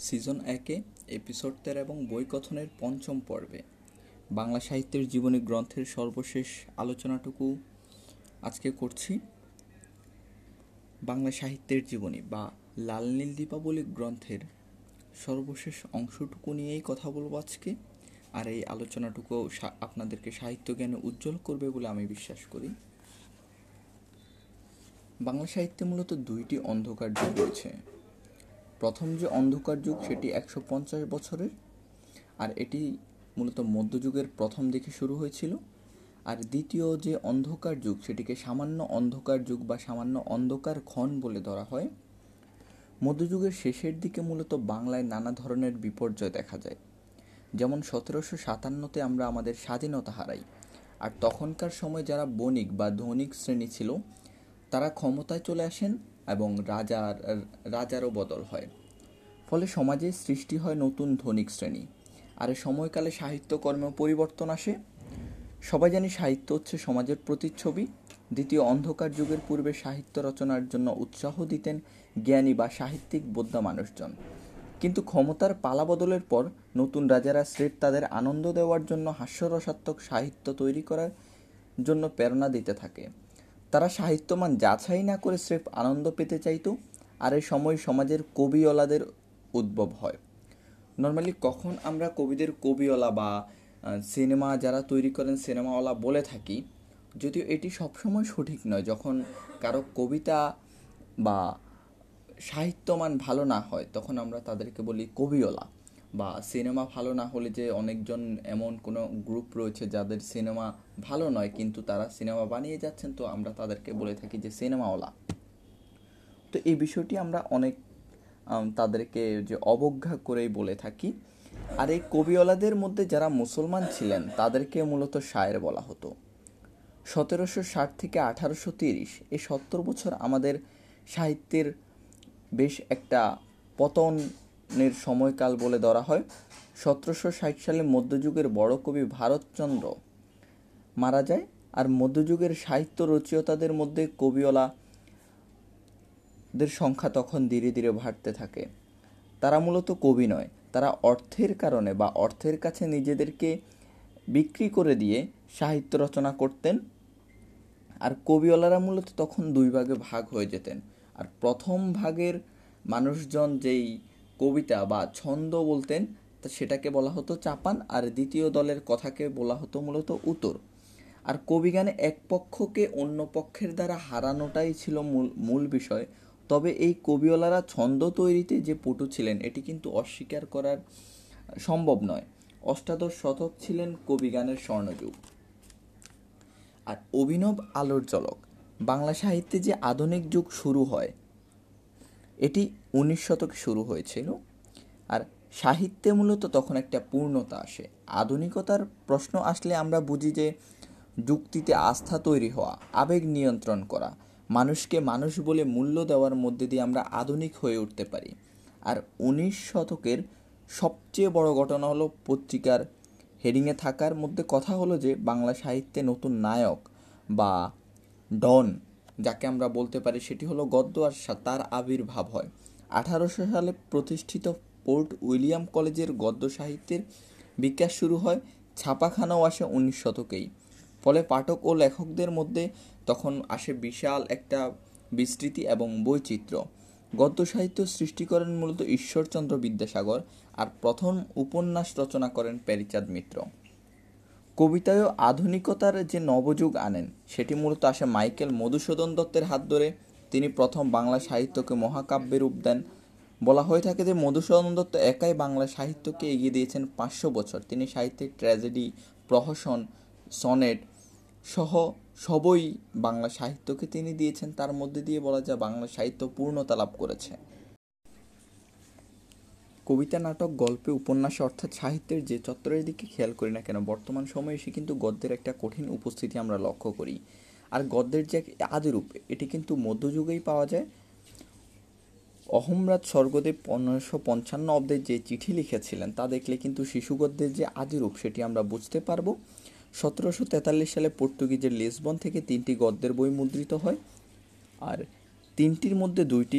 Season একে, episode তেরো এবং বই কথনের পঞ্চম পর্বে। বাংলা সাহিত্যের জীবনী গ্রন্থের সর্বশেষ আলোচনাটুকু আজকে করছি। বাংলা সাহিত্যের জীবনী বা লাল নীল দীপাবলি গ্রন্থের সর্বশেষ অংশটুকু নিয়েই কথা বলব আজকে। আর এই আলোচনাটুকু আপনাদেরকে সাহিত্য জ্ঞানে উজ্জ্বল করবে বলে আমি বিশ্বাস করি। বাংলা সাহিত্যে মূলত দুইটি অন্ধকার যুগ রয়েছে। প্রথম যে অন্ধকার যুগ সেটি একশো পঞ্চাশ বছরের, আর এটি মূলত মধ্যযুগের প্রথম দিকে শুরু হয়েছিল। আর দ্বিতীয় যে অন্ধকার যুগ সেটিকে সামান্য অন্ধকার যুগ বা সামান্য অন্ধকার ক্ষণ বলে ধরা হয়। মধ্যযুগের শেষের দিকে মূলত বাংলায় নানা ধরনের বিপর্যয় দেখা যায়। যেমন সতেরোশো সাতান্নতে আমরা আমাদের স্বাধীনতা হারাই, আর তখনকার সময় যারা বণিক বা ধনিক শ্রেণি ছিল, তারা ক্ষমতায় চলে আসেন এবং রাজার, রাজারও বদল হয়। ফলে সমাজে সৃষ্টি হয় নতুন ধনিক শ্রেণি। আর সময়কালে সাহিত্যকর্মেও পরিবর্তন আসে। সবাই জানি সাহিত্য হচ্ছে সমাজের প্রতিচ্ছবি। দ্বিতীয় অন্ধকার যুগের পূর্বে সাহিত্য রচনার জন্য উৎসাহ দিতেন জ্ঞানী বা সাহিত্যিক বোদ্ধা মানুষজন। কিন্তু ক্ষমতার পালা বদলের পর নতুন রাজারা স্রেফ তাদের আনন্দ দেওয়ার জন্য হাস্যরসাত্মক সাহিত্য তৈরি করার জন্য প্রেরণা দিতে থাকে। তারা সাহিত্যমান যাচাই না করে স্রেফ আনন্দ পেতে চাইত, আর এই সময় সমাজের কবিওয়ালাদের উদ্ভব হয়। নর্মালি কখন আমরা কবিদের কবিওয়ালা বা সিনেমা যারা তৈরি করেন সিনেমাওয়ালা বলে থাকি, যদিও এটি সবসময় সঠিক নয়, যখন কারও কবিতা বা সাহিত্যমান ভালো না হয়, তখন আমরা তাদেরকে বলি কবিওয়ালা। বা সিনেমা ভালো না হলে যে অনেকজন এমন কোনো গ্রুপ রয়েছে যাদের সিনেমা ভালো নয়, কিন্তু তারা সিনেমা বানিয়ে যাচ্ছেন, তো আমরা তাদেরকে বলে থাকি যে সিনেমাওয়ালা। তো এই বিষয়টি আমরা অনেক তাদেরকে যে অবজ্ঞা করেই বলে থাকি। আর এই কবিওয়ালাদের মধ্যে যারা মুসলমান ছিলেন, তাদেরকে মূলত শায়ের বলা হতো। সতেরোশো ষাট থেকে আঠারোশো তিরিশ এই সত্তর বছর আমাদের সাহিত্যের বেশ একটা পতনের সময়কাল বলে ধরা হয়। সতেরোশো ষাট সালে মধ্যযুগের বড় কবি ভারতচন্দ্র মারা যায় আর মধ্যযুগের সাহিত্য রচয়িতাদের মধ্যে কবিওয়ালা দের সংখ্যা তখন ধীরে ধীরে বাড়তে থাকে। তারা মূলত কবি নয়, তারা অর্থের কারণে বা অর্থের কাছে নিজেদেরকে বিক্রি করে দিয়ে সাহিত্য রচনা করতেন আর কবিওয়ালারা মূলত তখন দুই ভাগে ভাগ হয়ে যেতেন। আর প্রথম ভাগের মানুষজন যেই কবিতা বা ছন্দ বলতেন, তা সেটাকে বলা হতো চাপান, আর দ্বিতীয় দলের কথাকে বলা হতো মূলত উত্তর। আর কবিগানে এক পক্ষকে অন্য পক্ষের দ্বারা হারানোটাই ছিল মূল মূল বিষয়। তবে এই কবিওয়ালারা ছন্দ তৈরিতে যে পটু ছিলেন, এটি কিন্তু অস্বীকার করার সম্ভব নয়। অষ্টাদশ শতক ছিলেন কবিগানের স্বর্ণযুগ। আর অভিনব আলোর জলক বাংলা সাহিত্যে যে আধুনিক যুগ শুরু হয় এটি উনিশ শতকে শুরু হয়েছিল আর সাহিত্যে মূলত তখন একটা পূর্ণতা আসে। আধুনিকতার প্রশ্ন আসলে আমরা বুঝি যে যুক্তিতে আস্থা তৈরি হওয়া, আবেগ নিয়ন্ত্রণ করা, মানুষকে মানুষ বলে মূল্য দেওয়ার মধ্যে দিয়ে আমরা আধুনিক হয়ে উঠতে পারি। আর উনিশ শতকের সবচেয়ে বড় ঘটনা হলো পত্রিকার হেডিংয়ে থাকার মধ্যে কথা হলো যে বাংলা সাহিত্যে নতুন নায়ক বা ডন যাকে আমরা বলতে পারি সেটি হলো গদ্য আর তার আবির্ভাব হয়। আঠারোশো সালে প্রতিষ্ঠিত পোর্ট উইলিয়াম কলেজের গদ্য সাহিত্যের বিকাশ শুরু হয় ছাপাখানাও আসে উনিশ শতকেই। ফলে পাঠক ও লেখকদের মধ্যে তখন আসে বিশাল একটা বিস্তৃতি এবং বৈচিত্র্য। গদ্য সাহিত্য সৃষ্টি করেন মূলত ঈশ্বরচন্দ্র বিদ্যাসাগর আর প্রথম উপন্যাস রচনা করেন প্যারিচাঁদ মিত্র। কবিতায়ও আধুনিকতার যে নবযুগ আনেন, সেটি মূলত আসে মাইকেল মধুসূদন দত্তের হাত ধরে। তিনি প্রথম বাংলা সাহিত্যকে মহাকাব্যে রূপ দেন। বলা হয়ে থাকে যে, মধুসূদন দত্ত একাই বাংলা সাহিত্যকে এগিয়ে দিয়েছেন পাঁচশো বছর। তিনি সাহিত্যের ট্র্যাজেডি, প্রহসন, সনেট সহ সবই বাংলা সাহিত্যকে তিনি দিয়েছেন। তার মধ্যে দিয়ে বলা যায়, বাংলা সাহিত্য পূর্ণতা লাভ করেছে। কবিতা, নাটক, গল্পে, উপন্যাসে অর্থাৎ সাহিত্যের যে চত্বরের দিকে খেয়াল করি না কেন, বর্তমান সময়ে এসে কিন্তু গদ্যের একটা কঠিন উপস্থিতি আমরা লক্ষ্য করি। আর গদ্যের যে এক আদিরূপ, এটি কিন্তু মধ্যযুগেই পাওয়া যায়। অহমরাজ স্বর্গদেব পনেরোশো পঞ্চান্ন অব্দে যে চিঠি লিখেছিলেন, তা দেখলে কিন্তু শিশুগদ্যের যে আদিরূপ, সেটি আমরা বুঝতে পারব। সতেরোশো তেতাল্লিশ সালে পর্তুগিজের লিসবন থেকে তিনটি গদ্যের বই মুদ্রিত হয়, আর তিনটির মধ্যে দুইটি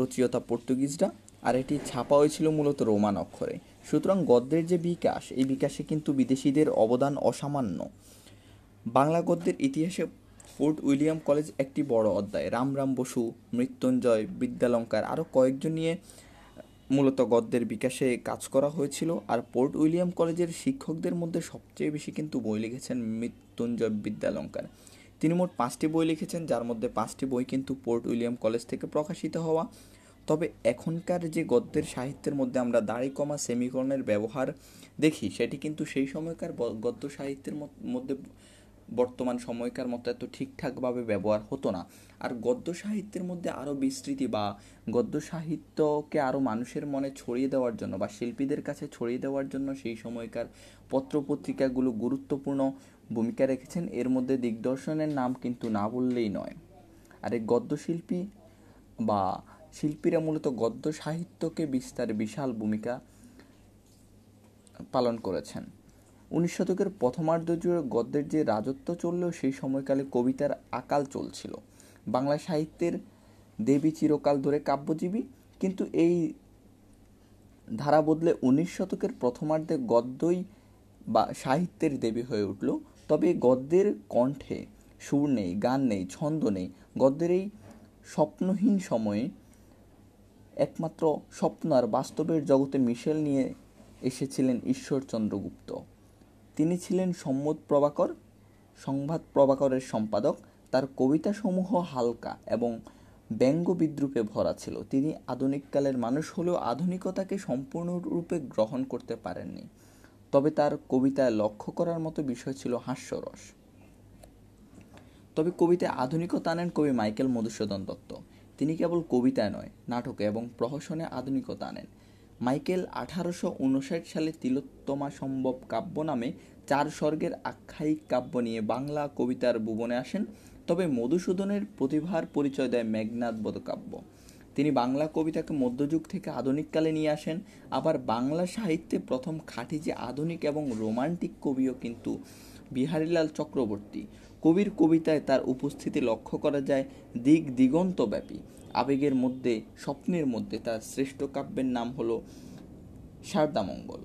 রচয়িতা পর্তুগিজরা। আর এটি ছাপা হয়েছিল মূলত রোমান অক্ষরে। সুতরাং গদ্যের যে বিকাশ, এই বিকাশে কিন্তু বিদেশিদের অবদান অসামান্য। বাংলা গদ্যের ইতিহাসে ফোর্ট উইলিয়াম কলেজ একটি বড় অধ্যায়। রামরাম বসু, মৃত্যুঞ্জয় বিদ্যালঙ্কার আরও কয়েকজন নিয়ে মূলত গদ্যের বিকাশে কাজ করা হয়েছিল। আর পোর্ট উইলিয়াম কলেজের শিক্ষকদের মধ্যে সবচেয়ে বেশি কিন্তু বই লিখেছেন মৃত্যুঞ্জয় বিদ্যালঙ্কার। তিনি মোট পাঁচটি বই লিখেছেন, যার মধ্যে পাঁচটি বই কিন্তু পোর্ট উইলিয়াম কলেজ থেকে প্রকাশিত হওয়া। তবে এখনকার যে গদ্যের সাহিত্যের মধ্যে আমরা দাড়ি কমা সেমিকরণের ব্যবহার দেখি, সেটি কিন্তু সেই সময়কার গদ্য সাহিত্যের মধ্যে বর্তমান সময়কার মতো এত ঠিকঠাকভাবে ব্যবহার হতো না। আর গদ্য সাহিত্যের মধ্যে আরও বিস্তৃতি বা গদ্য সাহিত্যকে আরও মানুষের মনে ছড়িয়ে দেওয়ার জন্য বা শিল্পীদের কাছে ছড়িয়ে দেওয়ার জন্য সেই সময়কার পত্রপত্রিকাগুলো গুরুত্বপূর্ণ ভূমিকা রেখেছেন। এর মধ্যে দিগদর্শনের নাম কিন্তু না বললেই নয়। আর এই গদ্যশিল্পী বা শিল্পীরা মূলত গদ্য সাহিত্যকে বিস্তারে বিশাল ভূমিকা পালন করেছেন। উনিশ শতকের প্রথমার্ধ জুড়ে গদ্যের যে রাজত্ব চললেও সেই সময়কালে কবিতার আকাল চলছিল। বাংলা সাহিত্যের দেবী চিরকাল ধরে কাব্যজীবী, কিন্তু এই ধারা বদলে উনিশ শতকের প্রথমার্ধে গদ্যই বা সাহিত্যের দেবী হয়ে উঠল। তবে গদ্যের কণ্ঠে সুর নেই, গান নেই, ছন্দ নেই। গদ্যের এই স্বপ্নহীন সময়ে একমাত্র স্বপ্ন আর বাস্তবের জগতে মিশেল নিয়ে এসেছিলেন ঈশ্বরচন্দ্র গুপ্ত তিনি ছিলেন সম্মত প্রভাকর, সংবাদ প্রভাকরের সম্পাদক। তার কবিতাসমূহ হালকা এবং ব্যঙ্গ বিদ্রুপে ভরা ছিল। তিনি আধুনিককালের মানুষ হলেও আধুনিকতাকে সম্পূর্ণরূপে গ্রহণ করতে পারেননি। তবে তার কবিতায় লক্ষ্য করার মতো বিষয় ছিল হাস্যরস। তবে কবিতায় আধুনিকতা আনেন কবি মাইকেল মধুসূদন দত্ত। তিনি কেবল কবিতায় নয়, নাটকে এবং প্রহসনে আধুনিকতা আনেন। মাইকেল আঠারোশো উনষাট সালে তিলোত্তমা সম্ভব কাব্য নামে চার স্বর্গের আখ্যায়িক কাব্য নিয়ে বাংলা কবিতার ভুবনে আসেন, তবে মধুসূদনের প্রতিভার পরিচয় দেয় মেঘনাথ বোধকাব্য। তিনি বাংলা কবিতাকে মধ্যযুগ থেকে আধুনিককালে নিয়ে আসেন, আবার বাংলা সাহিত্যে প্রথম খাঁটি যে আধুনিক এবং রোমান্টিক কবিও কিন্তু বিহারীলাল চক্রবর্তী। কবির কবিতায় তার উপস্থিতি লক্ষ্য করা যায় দিক দিগন্তব্যাপী। আবেগের মধ্যে, স্বপ্নের মধ্যে তার শ্রেষ্ঠ কাব্যের নাম হল শারদামঙ্গল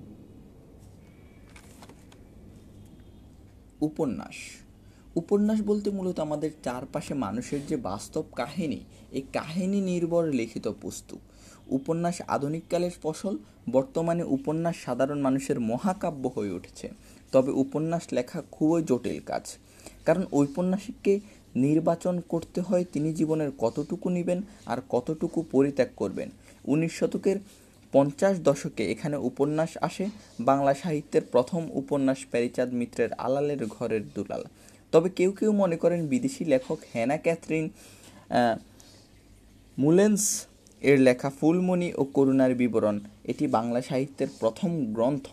উপন্যাস। উপন্যাস বলতে মূলত আমাদের চারপাশে মানুষের যে বাস্তব কাহিনী, এই কাহিনী নির্ভর লিখিত পুস্তক। উপন্যাস আধুনিককালের ফসল, বর্তমানে উপন্যাস সাধারণ মানুষের মহাকাব্য হয়ে উঠেছে। তবে উপন্যাস লেখা খুবই জটিল কাজ। কারণ ঔপন্যাসিককে নির্বাচন করতে হয় তিনি জীবনের কতটুকু নেবেন আর কতটুকু পরিত্যাগ করবেন। উনিশ শতকের পঞ্চাশ দশকে এখানে উপন্যাস আসে, বাংলা সাহিত্যের প্রথম উপন্যাস প্যারিচাঁদ মিত্রের আলালের ঘরের দুলাল। তবে কেউ কেউ মনে করেন বিদেশি লেখক হ্যানা ক্যাথরিন মুলেন্স এর লেখা ফুলমণি ও করুণার বিবরণ, এটি বাংলা সাহিত্যের প্রথম গ্রন্থ।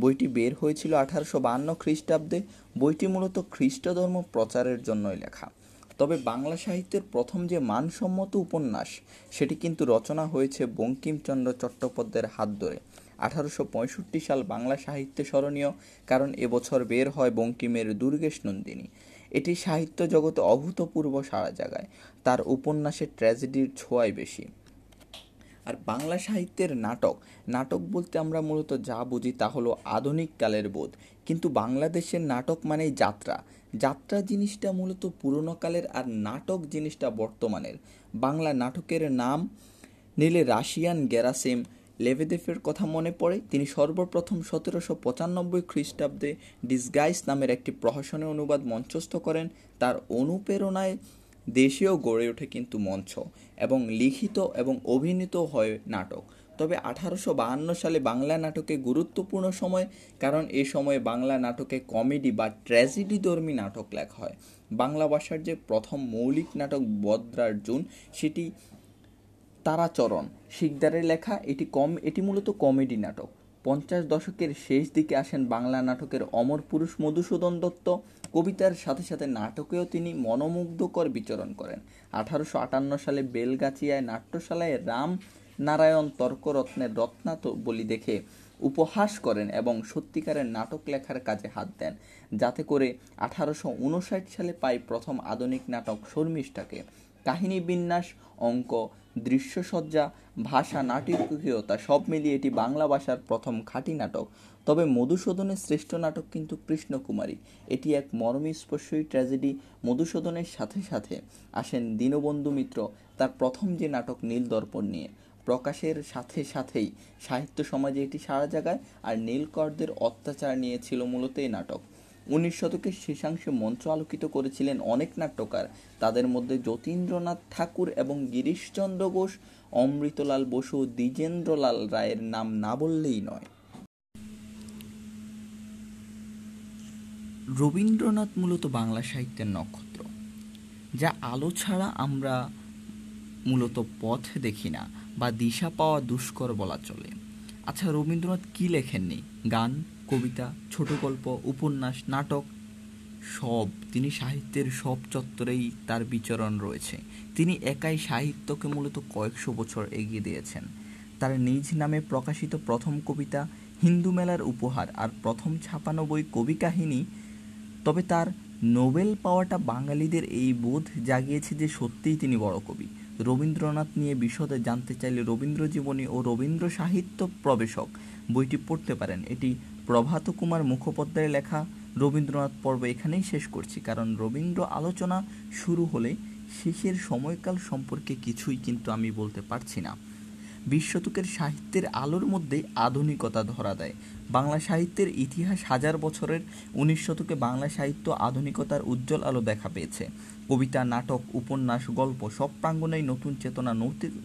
বইটি বের হয়েছিল আঠারোশো বাহান্ন খ্রিস্টাব্দে। বইটি মূলত খ্রিস্ট ধর্ম প্রচারের জন্যই লেখা। তবে বাংলা সাহিত্যের প্রথম যে মানসম্মত উপন্যাস, সেটি কিন্তু রচনা হয়েছে বঙ্কিমচন্দ্র চট্টোপাধ্যায়ের হাত ধরে। আঠারোশো পঁয়ষট্টি সাল বাংলা সাহিত্যে স্মরণীয়, কারণ এবছর বের হয় বঙ্কিমের দুর্গেশ নন্দিনী। এটি সাহিত্য জগতে অভূতপূর্ব সারা জাগায়। তার উপন্যাসের ট্র্যাজেডির ছোঁয়াই বেশি। আর বাংলা সাহিত্যের নাটক। নাটক বলতে আমরা মূলত যা বুঝি তা হলো আধুনিক কালের বোধ। কিন্তু বাংলাদেশের নাটক মানেই যাত্রা। যাত্রা জিনিসটা মূলত পুরনো কালের আর নাটক জিনিসটা বর্তমানের। বাংলা নাটকের নাম নিলে রাশিয়ান গ্যারাসেম লেভেদেফের কথা মনে পড়ে। তিনি সর্বপ্রথম সতেরোশো পঁচানব্বই খ্রিস্টাব্দে ডিসগাইস নামের একটি প্রহসনের অনুবাদ মঞ্চস্থ করেন। তার অনুপ্রেরণায় দেশেও গড়ে ওঠে কিন্তু মঞ্চ এবং লিখিত এবং অভিনীত হয় নাটক। তবে আঠারোশো বাহান্ন সালে বাংলা নাটকে গুরুত্বপূর্ণ সময়, কারণ এ সময়ে বাংলা নাটকে কমেডি বা ট্র্যাজেডি ধর্মী নাটক লেখা হয়। বাংলা ভাষার যে প্রথম মৌলিক নাটক বদ্রার জুন সেটি তারাচরণ, শিকদারের লেখা, এটি কম, এটি মূলত কমেডি নাটক। পঞ্চাশ দশকের শেষ দিকে আসেন বাংলা নাটকের অমর পুরুষ মধুসূদন দত্ত কবিতার সাথে সাথে নাটকেও তিনি মনোমুগ্ধকর বিচরণ করেন। আঠারোশো আটান্ন সালে বেলগাছিয়ায় নাট্যশালায় রাম নারায়ণ তর্করত্নের রত্নাত বলি দেখে উপহাস করেন এবং সত্যিকারের নাটক লেখার কাজে হাত দেন। যাতে করে আঠারোশো উনষাট সালে পাই প্রথম আধুনিক নাটক শর্মিষ্ঠাকে। কাহিনী বিন্যাস, অঙ্ক, দৃশ্যসজ্জা, ভাষা নাটকীয়তা সব মিলিয়ে এটি বাংলা ভাষার প্রথম খাঁটি নাটক। তবে মধুসূদনের শ্রেষ্ঠ নাটক কিন্তু কৃষ্ণকুমারী। এটি এক মর্মস্পর্শী ট্র্যাজেডি মধুসূদনের সাথে সাথে। আসেন দীনবন্ধু মিত্র, তার প্রথম যে নাটক নীল দর্পণ নিয়ে। প্রকাশের সাথে সাথেই সাহিত্য সমাজে এটি সারা জায়গায় আর নীলকরদের অত্যাচার নিয়ে ছিল মূলত এই নাটক। উনিশ শতকের শেষাংশে মঞ্চ আলোকিত করেছিলেন অনেক নাট্যকার। তাদের মধ্যে যতীন্দ্রনাথ ঠাকুর এবং গিরিশচন্দ্র ঘোষ অমৃতলাল বসু দ্বিজেন্দ্রলাল রায়ের নাম না বললেই নয়। রবীন্দ্রনাথ মূলত বাংলা সাহিত্যের নক্ষত্র। যা আলো ছাড়া আমরা মূলত পথ দেখি না বা দিশা পাওয়া দুষ্কর বলা চলে। আচ্ছা রবীন্দ্রনাথ কি লেখেননি? গান? কবিতা, ছোট গল্প, উপন্যাস, নাটক, সব। তিনি সাহিত্যের সব চত্বরেই তার বিচরণ রয়েছে। তিনি একাই সাহিত্যকে মূলত কয়েকশো বছর এগিয়ে দিয়েছেন। তার নিজ নামে প্রকাশিত প্রথম কবিতা, হিন্দু মেলার উপহার আর প্রথম ছাপানো বই কবি কাহিনী। তবে তার নোবেল পাওয়াটা বাঙালিদের এই বোধ জাগিয়েছে যে সত্যিই তিনি বড় কবি। রবীন্দ্রনাথ নিয়ে বিশদে জানতে চাইলে রবীন্দ্র জীবনী ও রবীন্দ্র সাহিত্য প্রবেশক বইটি পড়তে পারেন। এটি প্রভাত কুমার মুখোপাধ্যায়ের লেখা রবীন্দ্রনাথ পর্ব এখানেই শেষ করছি। কারণ রবীন্দ্র আলোচনা শুরু হলে শেষের সময়কাল সম্পর্কে কিছুই কিন্তু আমি বলতে পারছি না। বিশ শতকের সাহিত্যের আলোর মধ্যে আধুনিকতা ধরা দেয়। বাংলা সাহিত্যের ইতিহাস হাজার বছরের উনিশ শতকে বাংলা সাহিত্য আধুনিকতার উজ্জ্বল আলো দেখা পেয়েছে। কবিতা, নাটক, উপন্যাস, গল্প সব প্রাঙ্গণেই নতুন চেতনা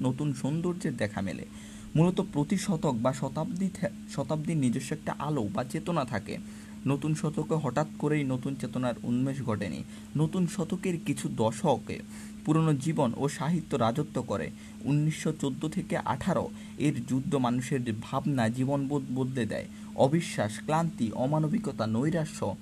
নতুন সৌন্দর্যের দেখা মেলে। মূলত প্রতি শতক বা শতাব্দী শতাব্দীর নিজস্ব একটা আলো বা চেতনা থাকে। নতুন শতকে হঠাৎ করেই নতুন চেতনার উন্মেষ ঘটেনি। নতুন শতকের কিছু দশকে পুরনো জীবন ও সাহিত্য রাজত্ব করে। উনিশশো চোদ্দ থেকে আঠারো এর যুদ্ধ মানুষের ভাবনা জীবনবোধ বদলে দেয়। অবিশ্বাস, ক্লান্তি, অমানবিকতা, নৈরাশ্য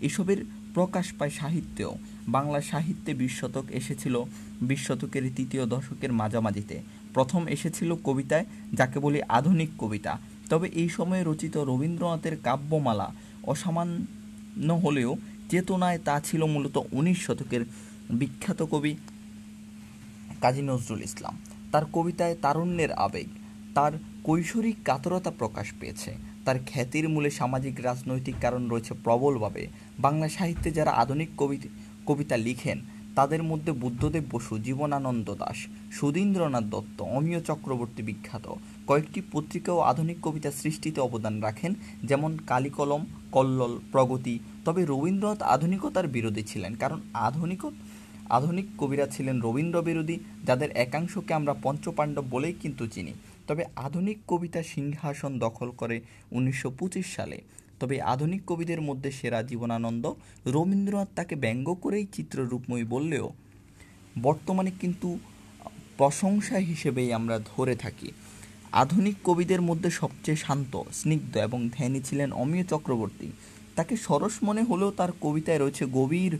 এসবের প্রকাশ পায় সাহিত্যেও। বাংলা সাহিত্যে বিশ শতক এসেছিল, বিশ শতকের তৃতীয় দশকের মাঝামাঝিতে। প্রথম এসেছিল কবিতায়, যাকে বলি আধুনিক কবিতা। তবে এই সময়ে রচিত রবীন্দ্রনাথের কাব্যমালা অসামান্য হলেও চেতনায় তা ছিল মূলত উনিশ শতকের বিখ্যাত কবি কাজী নজরুল ইসলাম। তার কবিতায় তারুণ্যের আবেগ, তার কৈশোরিক কাতরতা প্রকাশ পেয়েছে। তার খ্যাতির মূলে সামাজিক রাজনৈতিক কারণ রয়েছে প্রবলভাবে। বাংলা সাহিত্যে যারা আধুনিক কবি, কবিতা লিখেন তাদের মধ্যে বুদ্ধদেব বসু, জীবনানন্দ দাস সুধীন্দ্রনাথ দত্ত, অমিয় চক্রবর্তী বিখ্যাত। কয়েকটি পত্রিকা ও আধুনিক কবিতা সৃষ্টিতে অবদান রাখেন, যেমন কালিকলম, কল্লোল, প্রগতি। তবে রবীন্দ্রনাথ আধুনিকতার বিরোধী ছিলেন, কারণ আধুনিক আধুনিক কবিরা ছিলেন রবীন্দ্র বিরোধী, যাদের একাংশকে আমরা পঞ্চপাণ্ডব বলেই কিন্তু চিনি। তবে আধুনিক কবিতা সিংহাসন দখল করে উনিশশো পঁচিশ সালে। তবে আধুনিক কবিদের মধ্যে সেরা জীবনানন্দ রবীন্দ্রনাথ তাকে ব্যঙ্গ করেই চিত্ররূপময়ী বললেও, বর্তমানে কিন্তু প্রশংসা হিসেবেই আমরা ধরে থাকি। আধুনিক কবিদের মধ্যে সবচেয়ে শান্ত, স্নিগ্ধ এবং ধ্যানী ছিলেন অমিয় চক্রবর্তী। তাকে সরস মনে হলেও তার কবিতায় রয়েছে গভীর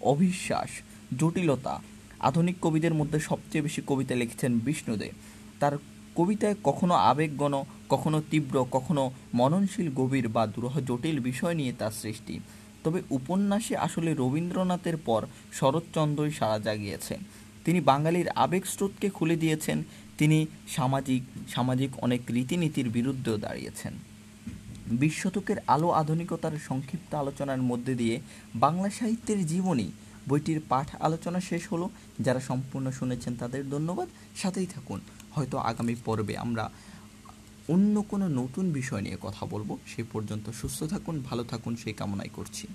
অবিশ্বাস, জটিলতা। আধুনিক কবিদের মধ্যে সবচেয়ে বেশি কবিতা লিখেছেন বিষ্ণুদেব। তার কবিতায় কখনো আবেগগণ কখনো তীব্র, কখনো মননশীল গভীর বা দুরহ জটিল বিষয় নিয়ে তার সৃষ্টি। তবে উপন্যাসে আসলে রবীন্দ্রনাথের পর শরৎচন্দ্রই সাড়া জাগিয়েছে। তিনি বাঙালির আবেগ স্রোতকে খুলে দিয়েছেন, তিনি সামাজিক সামাজিক অনেক রীতিনীতির বিরুদ্ধেও দাঁড়িয়েছেন। বিশ শতকের আলো আধুনিকতার সংক্ষিপ্ত আলোচনার মধ্যে দিয়ে বাংলা সাহিত্যের জীবনী, বইটির পাঠ আলোচনা শেষ হলো। যারা সম্পূর্ণ শুনেছেন তাদের ধন্যবাদ। সাথেই থাকুন। হয়তো আগামী পর্বে আমরা অন্য কোনো নতুন বিষয় নিয়ে কথা বলব। সেই পর্যন্ত সুস্থ থাকুন, ভালো থাকুন, সেই কামনাই করছি।